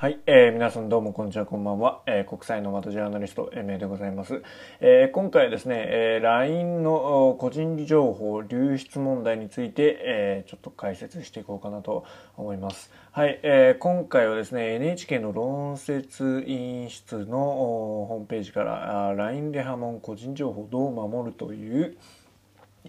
はい、えー、皆さんどうもこんにちは、こんばんは。えー、国際の窓ジャーナリスト、エメでございます。えー、今回はですね、えー、LINE の個人情報流出問題について、えー、ちょっと解説していこうかなと思います。はい、えー、今回はですね、NHK の論説委員室のホームページから、LINE で波紋個人情報どう守るという、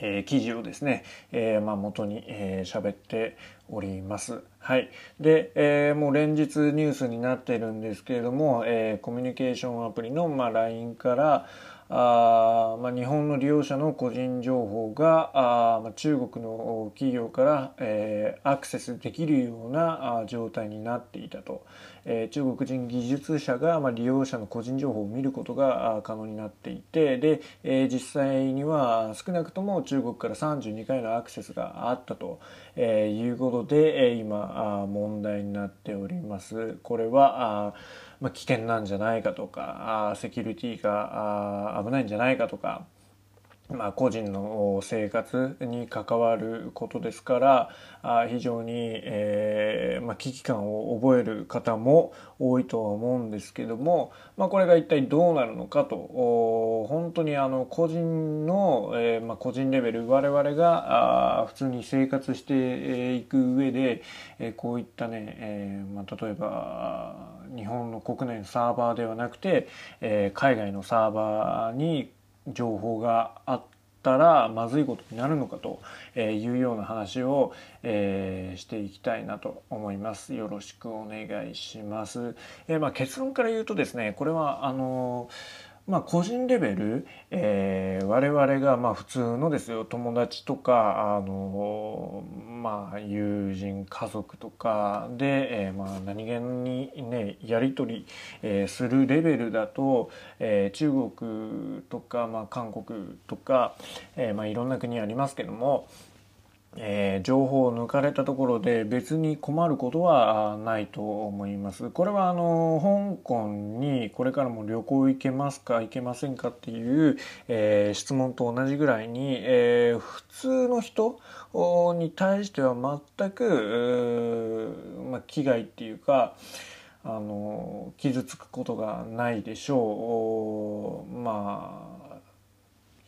えー、記事をですね、えー、まあ、元に喋、えー、っております。はい。で、えー、もう連日ニュースになってるんですけれども、えー、コミュニケーションアプリの、まあ、LINE から、あまあ、日本の利用者の個人情報があ、まあ、中国の企業から、えー、アクセスできるようなあ状態になっていたと、えー、中国人技術者が、まあ、利用者の個人情報を見ることが可能になっていてで、えー、実際には少なくとも中国から32回のアクセスがあったと、えー、いうことで、えー、今あ問題になっております。これはあまあ、危険なんじゃないかとかあセキュリティがあ危ないんじゃないかとかまあ、個人の生活に関わることですからあ非常に、えーまあ、危機感を覚える方も多いとは思うんですけども、まあ、これが一体どうなるのかと本当にあの個人の、えーまあ、個人レベル我々があ普通に生活していく上で、えー、こういったね、えーまあ、例えば日本の国内のサーバーではなくて、えー、海外のサーバーに情報があったらまずいことになるのかというような話を、えー、していきたいなと思います。よろしくお願いします。えー、まあ、結論から言うとですねこれはあのーまあ、個人レベル、えー、我々がまあ普通のですよ。友達とかあの、まあ、友人家族とかで、えー、まあ何気にねやり取り、えー、するレベルだと、えー、中国とか、まあ、韓国とか、えーまあ、いろんな国ありますけども、えー、情報を抜かれたところで別に困ることはないと思います。これはあの香港にこれからも旅行行けますか行けませんかっていう、えー、質問と同じぐらいに、えー、普通の人に対しては全く、まあ、危害っていうかあの傷つくことがないでしょう。まあ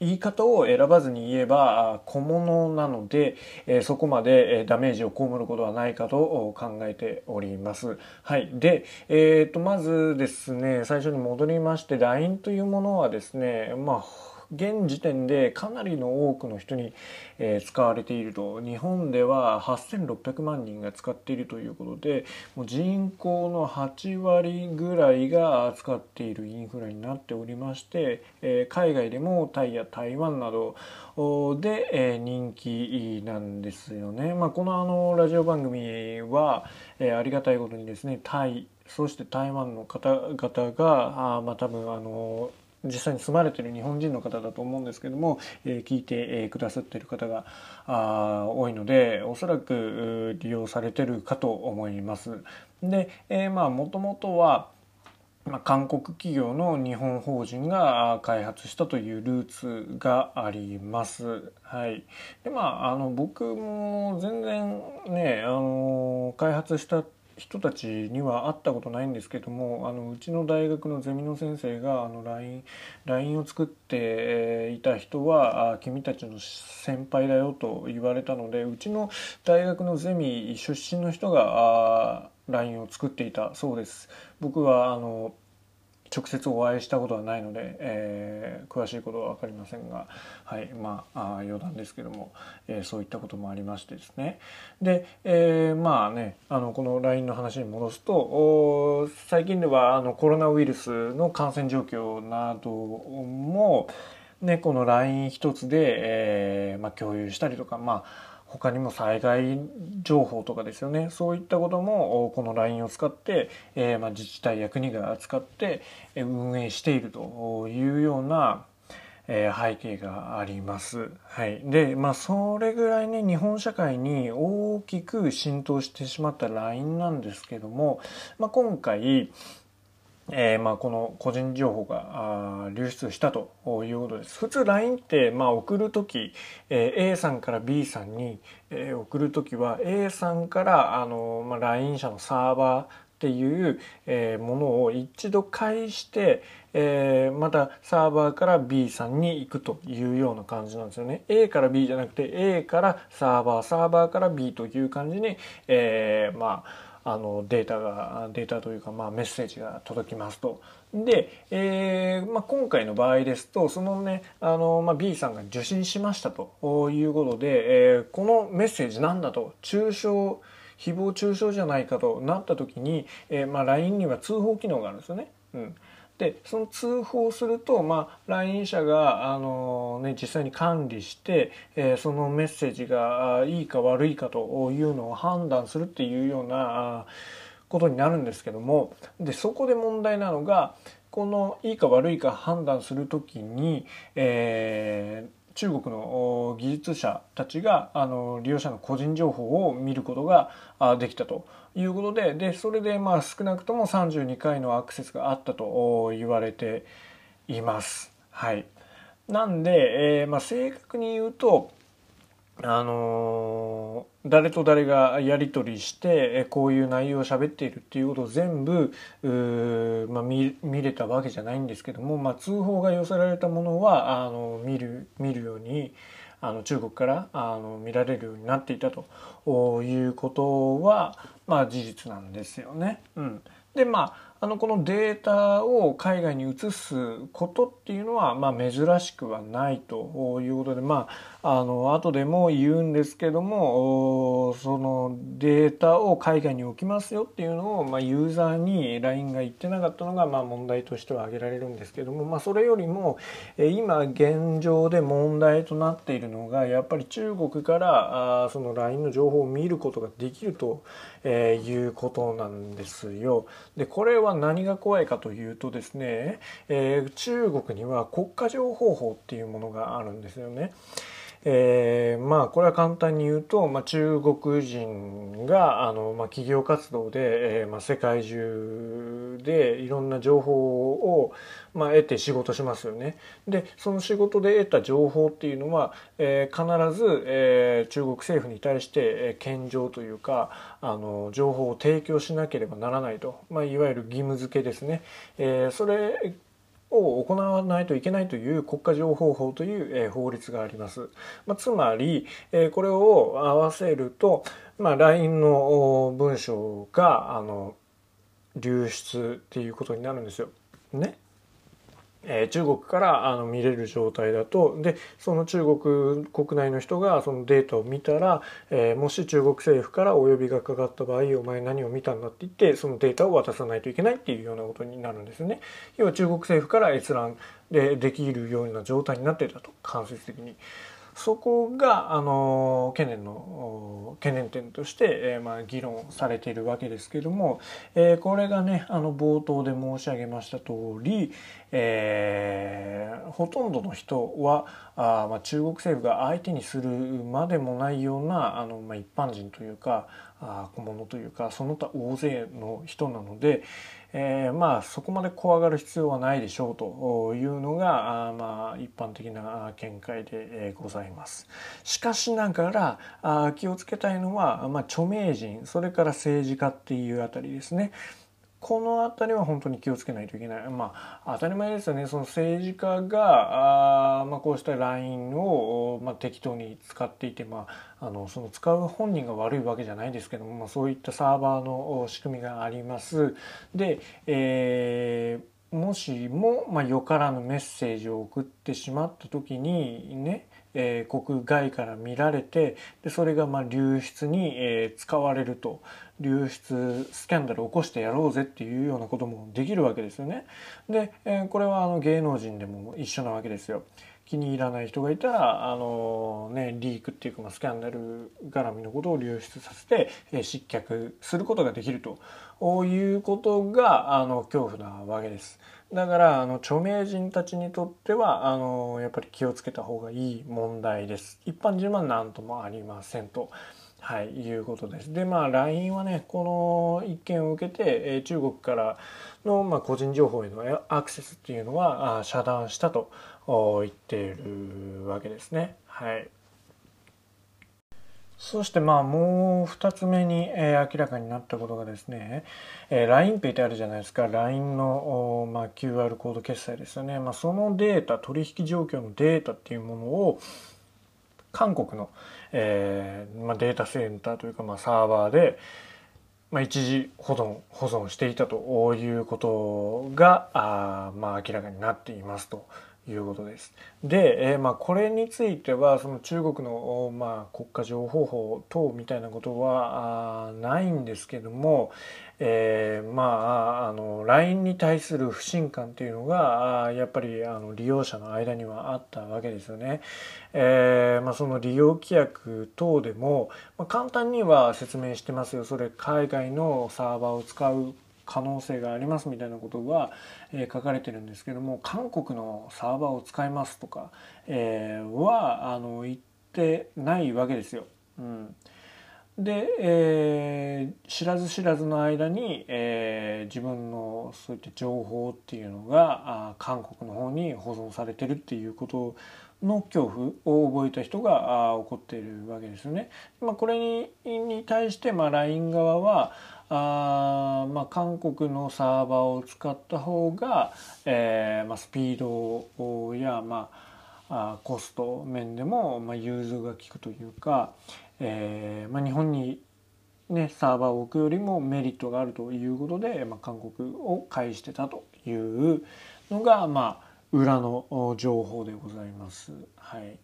言い方を選ばずに言えば小物なので、えそこまでダメージを被ることはないかと考えております。はい。で、えっ、ー、と、まずですね、最初に戻りまして、LINE というものはですね、まあ、現時点でかなりの多くの人に、えー、使われていると日本では8600万人が使っているということでもう人口の8割ぐらいが使っているインフラになっておりまして、えー、海外でもタイや台湾などで、えー、人気なんですよね。まあ、このあのラジオ番組は、えー、ありがたいことにですねタイそして台湾の方々があまあ多分あの実際に住まれている日本人の方だと思うんですけども、えー、聞いて、えー、くださっている方があ多いのでおそらく利用されてるかと思います。で、えー、まあもともとはまあ、韓国企業の日本法人が開発したというルーツがあります。はい。で、まあ、あの、僕も全然ね、あの、開発した人たちには会ったことないんですけどもあのうちの大学のゼミの先生があの LINE, を作っていた人はあ君たちの先輩だよと言われたのでうちの大学のゼミ出身の人があ LINE を作っていたそうです。僕はあの直接お会いしたことはないので、えー、詳しいことは分かりませんが、はいまあ、あ余談ですけども、えー、そういったこともありましてですね。で、えー、まあねあのこの LINE の話に戻すと最近ではあのコロナウイルスの感染状況なども、ね、この LINE 一つで、えまあ、共有したりとかまあ他にも災害情報とかですよねそういったこともこの LINE を使って、えー、まあ、自治体や国が使って運営しているというような、え、背景があります。はい、でまあそれぐらいね日本社会に大きく浸透してしまった LINE なんですけども、まあ、今回えー、まあこの個人情報が流出したということです。普通 LINE ってまあ送るとき、えー、A さんから B さんに、えー、送るときは A さんからあの、まあ、LINE 社のサーバーっていう、えー、ものを一度返して、えー、またサーバーから B さんに行くというような感じなんですよね。A から B じゃなくて A からサーバー、サーバーから B という感じに、えー、まああのデータがデータというか、まあ、メッセージが届きますと。で、えーまあ、今回の場合ですとそのねあの、まあ、B さんが受信しましたということで、えー、このメッセージなんだと中傷誹謗中傷じゃないかとなった時に、えーまあ、LINE には通報機能があるんですよね。うんでその通報すると、まあ、来社が、あのね、実際に管理して、えー、そのメッセージがいいか悪いかというのを判断するっていうようなことになるんですけどもでそこで問題なのがこのいいか悪いか判断するときに、えー中国の技術者たちがあの利用者の個人情報を見ることができたと。いうことででそれでまあ少なくとも32回のアクセスがあったと言われています。はい、なんで、えーまあ、正確に言うとあのー、誰と誰がやり取りしてこういう内容を喋っているっていうことを全部まあ、見見れたわけじゃないんですけども、まあ、通報が寄せられたものはあの見る見るようにあの中国からあの見られるようになっていたということは、まあ、事実なんですよね。うん、でまああのこのデータを海外に移すことっていうのは、まあ、珍しくはないということで、まあ、あの後でも言うんですけどもそのデータを海外に置きますよっていうのを、まあ、ユーザーに LINE が言ってなかったのが、まあ、問題としては挙げられるんですけども、まあ、それよりも今現状で問題となっているのがやっぱり中国からあその LINE の情報を見ることができるということなんですよ。でこれはは何が怖いかというとですね、えー、中国には国家情報法っていうものがあるんですよね。えー、まあこれは簡単に言うと、まあ、中国人があの、まあ、企業活動で、えーまあ、世界中でいろんな情報を、まあ、得て仕事しますよね。でその仕事で得た情報っていうのは、えー、必ず、えー、中国政府に対して、えー、献上というかあの情報を提供しなければならないと、まあ、いわゆる義務付けですね。えー、それを行わないといけないという国家情報法という法律があります。まあ、つまり、これを合わせると、まあ、LINE の文章があの流出っていうことになるんですよ。ね。えー、中国からあの見れる状態だとでその中国国内の人がそのデータを見たら、えー、もし中国政府からお呼びがかかった場合お前何を見たんだって言ってそのデータを渡さないといけないっていうようなことになるんですね。要は中国政府から閲覧でできるような状態になってたと間接的に。そこがあの懸念の懸念点として、えー、まあ、議論されているわけですけども、えー、これがねあの冒頭で申し上げました通り、えー、ほとんどの人はあ、まあ、中国政府が相手にするまでもないようなあの、まあ、一般人というかあ小物というかその他大勢の人なので、えー、まあそこまで怖がる必要はないでしょうというのがまあ一般的な見解でございます。しかしながら気をつけたいのは、まあ、著名人それから政治家っていうあたりですね。この辺りは本当に気をつけないといけない。まあ、当たり前ですよね。その政治家が、あまあ、こうした LINE を、まあ、適当に使っていて、まあ、あの、その使う本人が悪いわけじゃないですけども、まあ、そういったサーバーの仕組みがあります。で、えー、もしも、まあ、よからぬメッセージを送ってしまった時にね、えー、国外から見られてでそれがまあ流出に、えー、使われると流出スキャンダル起こしてやろうぜっていうようなこともできるわけですよね。で、えー、これはあの芸能人でも一緒なわけですよ。気に入らない人がいたらあの、ね、リークっていうか、まあ、スキャンダル絡みのことを流出させて、えー、失脚することができるということがあの恐怖なわけです。だからあの著名人たちにとってはあのやっぱり気をつけた方がいい問題です。一般人は何ともありませんと。はい、いうことです。で、まあ、LINE はね、この一件を受けて、え中国からの、まあ、個人情報へのアクセスっていうのはあ遮断したと言っているわけですね。はい。そしてまあもう2つ目に、えー、明らかになったことがですね、えー、LINEPay ってあるじゃないですか LINE の、まあ、QR コード決済ですよね、まあ、そのデータ取引状況のデータっていうものを韓国の、えーまあ、データセンターというか、まあ、サーバーで、まあ、一時保存保存していたということがあ、まあ、明らかになっていますと。いうことです。で、えー、まあこれについてはその中国の、まあ、国家情報法等みたいなことはあないんですけども、えー、まああの LINE に対する不信感っていうのがあやっぱりあの利用者の間にはあったわけですよね。えー、まあ、その利用規約等でも、まあ、簡単には説明してますよそれ海外のサーバーを使う可能性がありますみたいなことが、え、書かれてるんですけども韓国のサーバーを使いますとか、え、はあの言ってないわけですよ。うん、で、えー、知らず知らずの間に、えー、自分のそういった情報っていうのがあ韓国の方に保存されてるっていうことの恐怖を覚えた人があ起こっているわけですよね。まあ、これにに対して、まあ、LINE 側はあまあ、韓国のサーバーを使った方が、えーまあ、スピードや、まあ、コスト面でも、まあ、融通が利くというか、えーまあ、日本に、ね、サーバーを置くよりもメリットがあるということで、まあ、韓国を介してたというのが、まあ、裏の情報でございます。はい、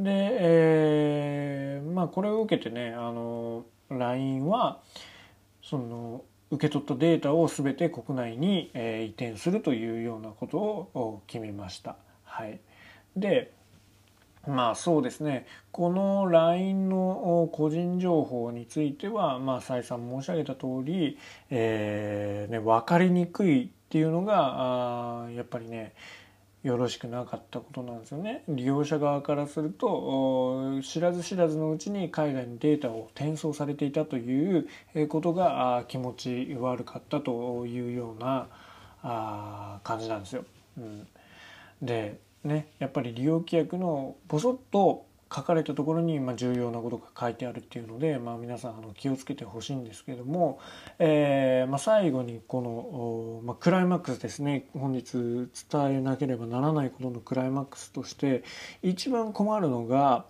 で、えーまあ、これを受けてねあの LINE は、その受け取ったデータを全て国内に、え移転するというようなことを決めました。はい、でまあそうですねこの LINE の個人情報については、まあ、再三申し上げた通り、えーね、分かりにくいっていうのがあやっぱりねよろしくなかったことなんですよね利用者側からすると知らず知らずのうちに海外にデータを転送されていたということが気持ち悪かったというような感じなんですよ。うん、でねやっぱり利用規約のボソッと書かれたところに、ま、重要なことが書いてあるっていうので、まあ、皆さんあの気をつけてほしいんですけども、えーまあ、最後にこの、まあ、クライマックスですね。本日伝えなければならないことのクライマックスとして一番困るのが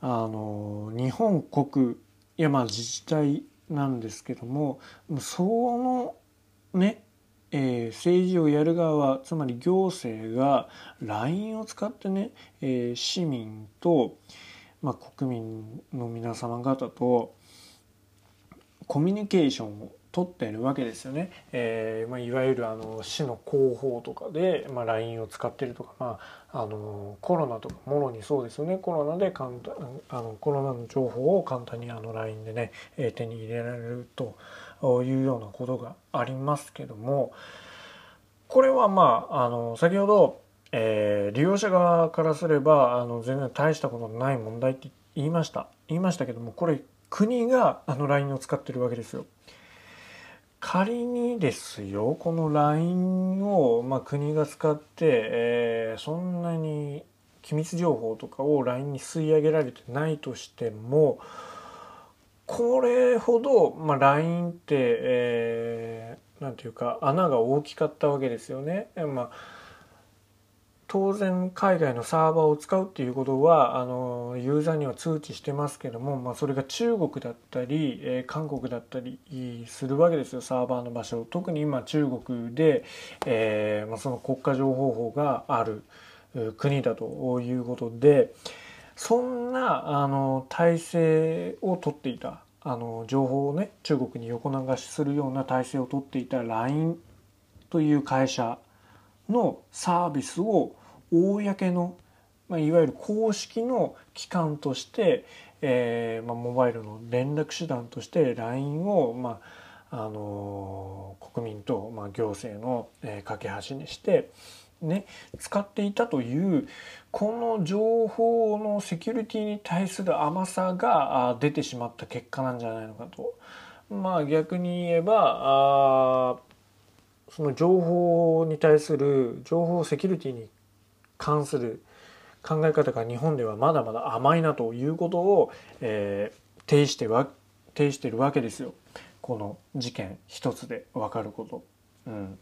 あの日本国いやまあ自治体なんですけどもそのねえー、政治をやる側はつまり行政が LINE を使ってね、えー、市民と、まあ、国民の皆様方とコミュニケーションを取っているわけですよね、えーまあ、いわゆるあの市の広報とかで、まあ、LINE を使ってるとか、まあ、あのコロナとかもろにそうですよね。コロナで簡単あのコロナの情報を簡単にあの LINE でね、えー、手に入れられると。いうようなことがありますけどもこれはまああの先ほど、えー、利用者側からすればあの全然大したことのない問題って言いました言いましたけどもこれ国があの LINE を使ってるわけですよ。仮にですよこの LINE を、まあ、国が使って、えー、そんなに機密情報とかを LINE に吸い上げられてないとしてもこれほど、まあ、LINE って、えー、ていうか穴が大きかったわけですよね。まあ当然海外のサーバーを使うっていうことはあのユーザーには通知してますけども、まあ、それが中国だったり、えー、韓国だったりするわけですよサーバーの場所特に今中国で、えーまあ、その国家情報法がある国だということでそんなあの体制を取っていたあの情報をね中国に横流しするような体制を取っていた LINE という会社のサービスを公の、まあ、いわゆる公式の機関として、えーまあ、モバイルの連絡手段として LINE を、まああのー、国民と、まあ、行政の、えー、架け橋にして、ね、使っていたというこの情報のセキュリティに対する甘さが出てしまった結果なんじゃないのかと。まあ逆に言えばあその情報に対する情報セキュリティに関する考え方が日本ではまだまだ甘いなということを、えー、呈しては呈してるわけですよこの事件一つで分かること。うん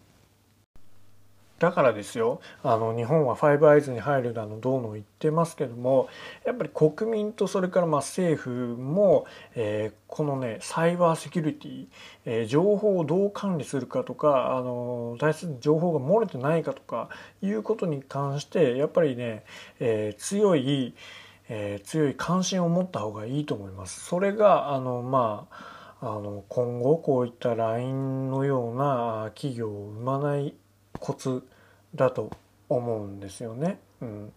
だからですよあの日本はファイブアイズに入るだのどうの言ってますけどもやっぱり国民とそれからまあ政府も、えー、このねサイバーセキュリティ、えー、情報をどう管理するかとかあの大切に情報が漏れてないかとかいうことに関してやっぱりね、えー、強い、え強い関心を持った方がいいと思います。それがあのまああの今後こういった LINE のような企業を生まないコツだと思うんですよね。うん、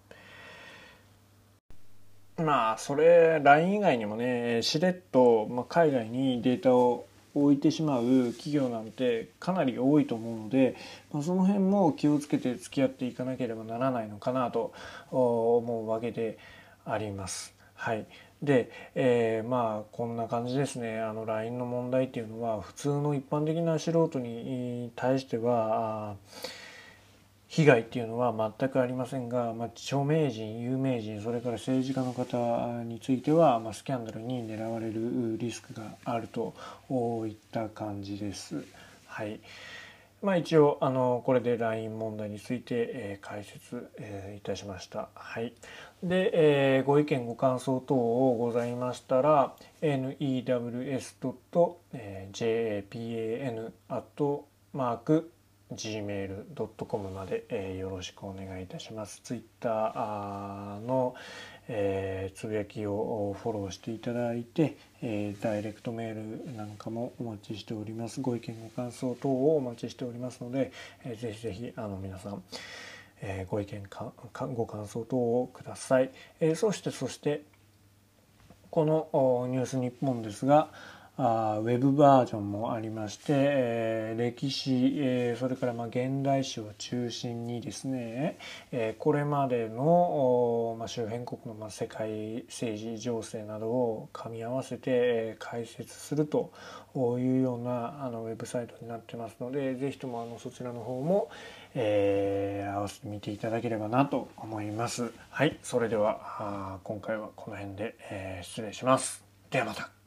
まあそれ LINE 以外にもねしれっと、ま、海外にデータを置いてしまう企業なんてかなり多いと思うので、まあ、その辺も気をつけて付き合っていかなければならないのかなと思うわけであります。はい、で、えー、まあこんな感じですねあの LINE の問題っていうのは普通の一般的な素人に対しては被害っていうのは全くありませんが、まあ、著名人有名人それから政治家の方については、まあ、スキャンダルに狙われるリスクがあるといった感じです。はいまあ、一応あのこれで LINE 問題について、えー、解説、えー、いたしました。はい、で、えー、ご意見ご感想等をございましたら news.japan.gmail.com まで、えー、よろしくお願いいたします。Twitter の、えー、つぶやきをフォローしていただいて、えー、ダイレクトメールなんかもお待ちしております。ご意見ご感想等をお待ちしておりますので、えー、ぜひぜひあの皆さんえー、ご意見かご感想等をください。え、そしてそしてこのニュース日本ですがあウェブバージョンもありまして、えー、歴史、えー、それからまあ現代史を中心にですね、えー、これまでの、まあ、周辺国のまあ世界政治情勢などを噛み合わせて、えー、解説するというようなあのウェブサイトになってますのでぜひともあのそちらの方も、えー、合わせてみていただければなと思います。はい、それではあ今回はこの辺で、えー、失礼します。ではまた。